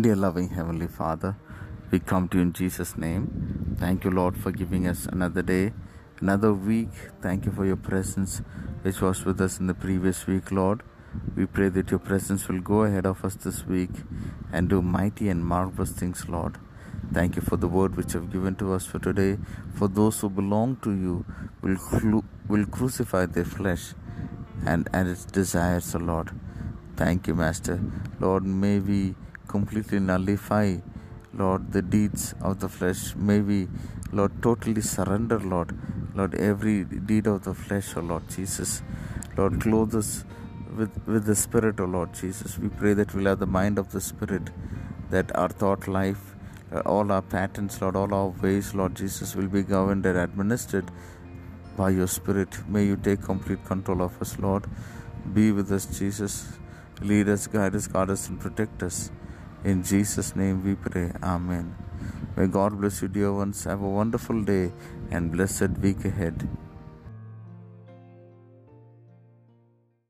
Dear loving Heavenly Father, we come to you in Jesus' name. Thank you, Lord, for giving us another day, another week. Thank you for your presence, which was with us in the previous week, Lord. We pray that your presence will go ahead of us this week and do mighty and marvelous things, Lord. Thank you for the word which you have given to us for today. For those who belong to you will, cru- will crucify their flesh and, and its desires, O Lord. Thank you, Master. Lord, may we completely nullify, Lord, the deeds of the flesh. May we, Lord, totally surrender, Lord. Lord, every deed of the flesh, O Lord Jesus. Lord, clothe us with, with the Spirit, O Lord Jesus. We pray that we'll have the mind of the Spirit, that our thought life, uh, all our patterns, Lord, all our ways, Lord Jesus, will be governed and administered by your Spirit. May you take complete control of us, Lord. Be with us, Jesus. Lead us, guide us, guard us, and protect us. In Jesus' name we pray. Amen. May God bless you, dear ones. Have a wonderful day and blessed week ahead.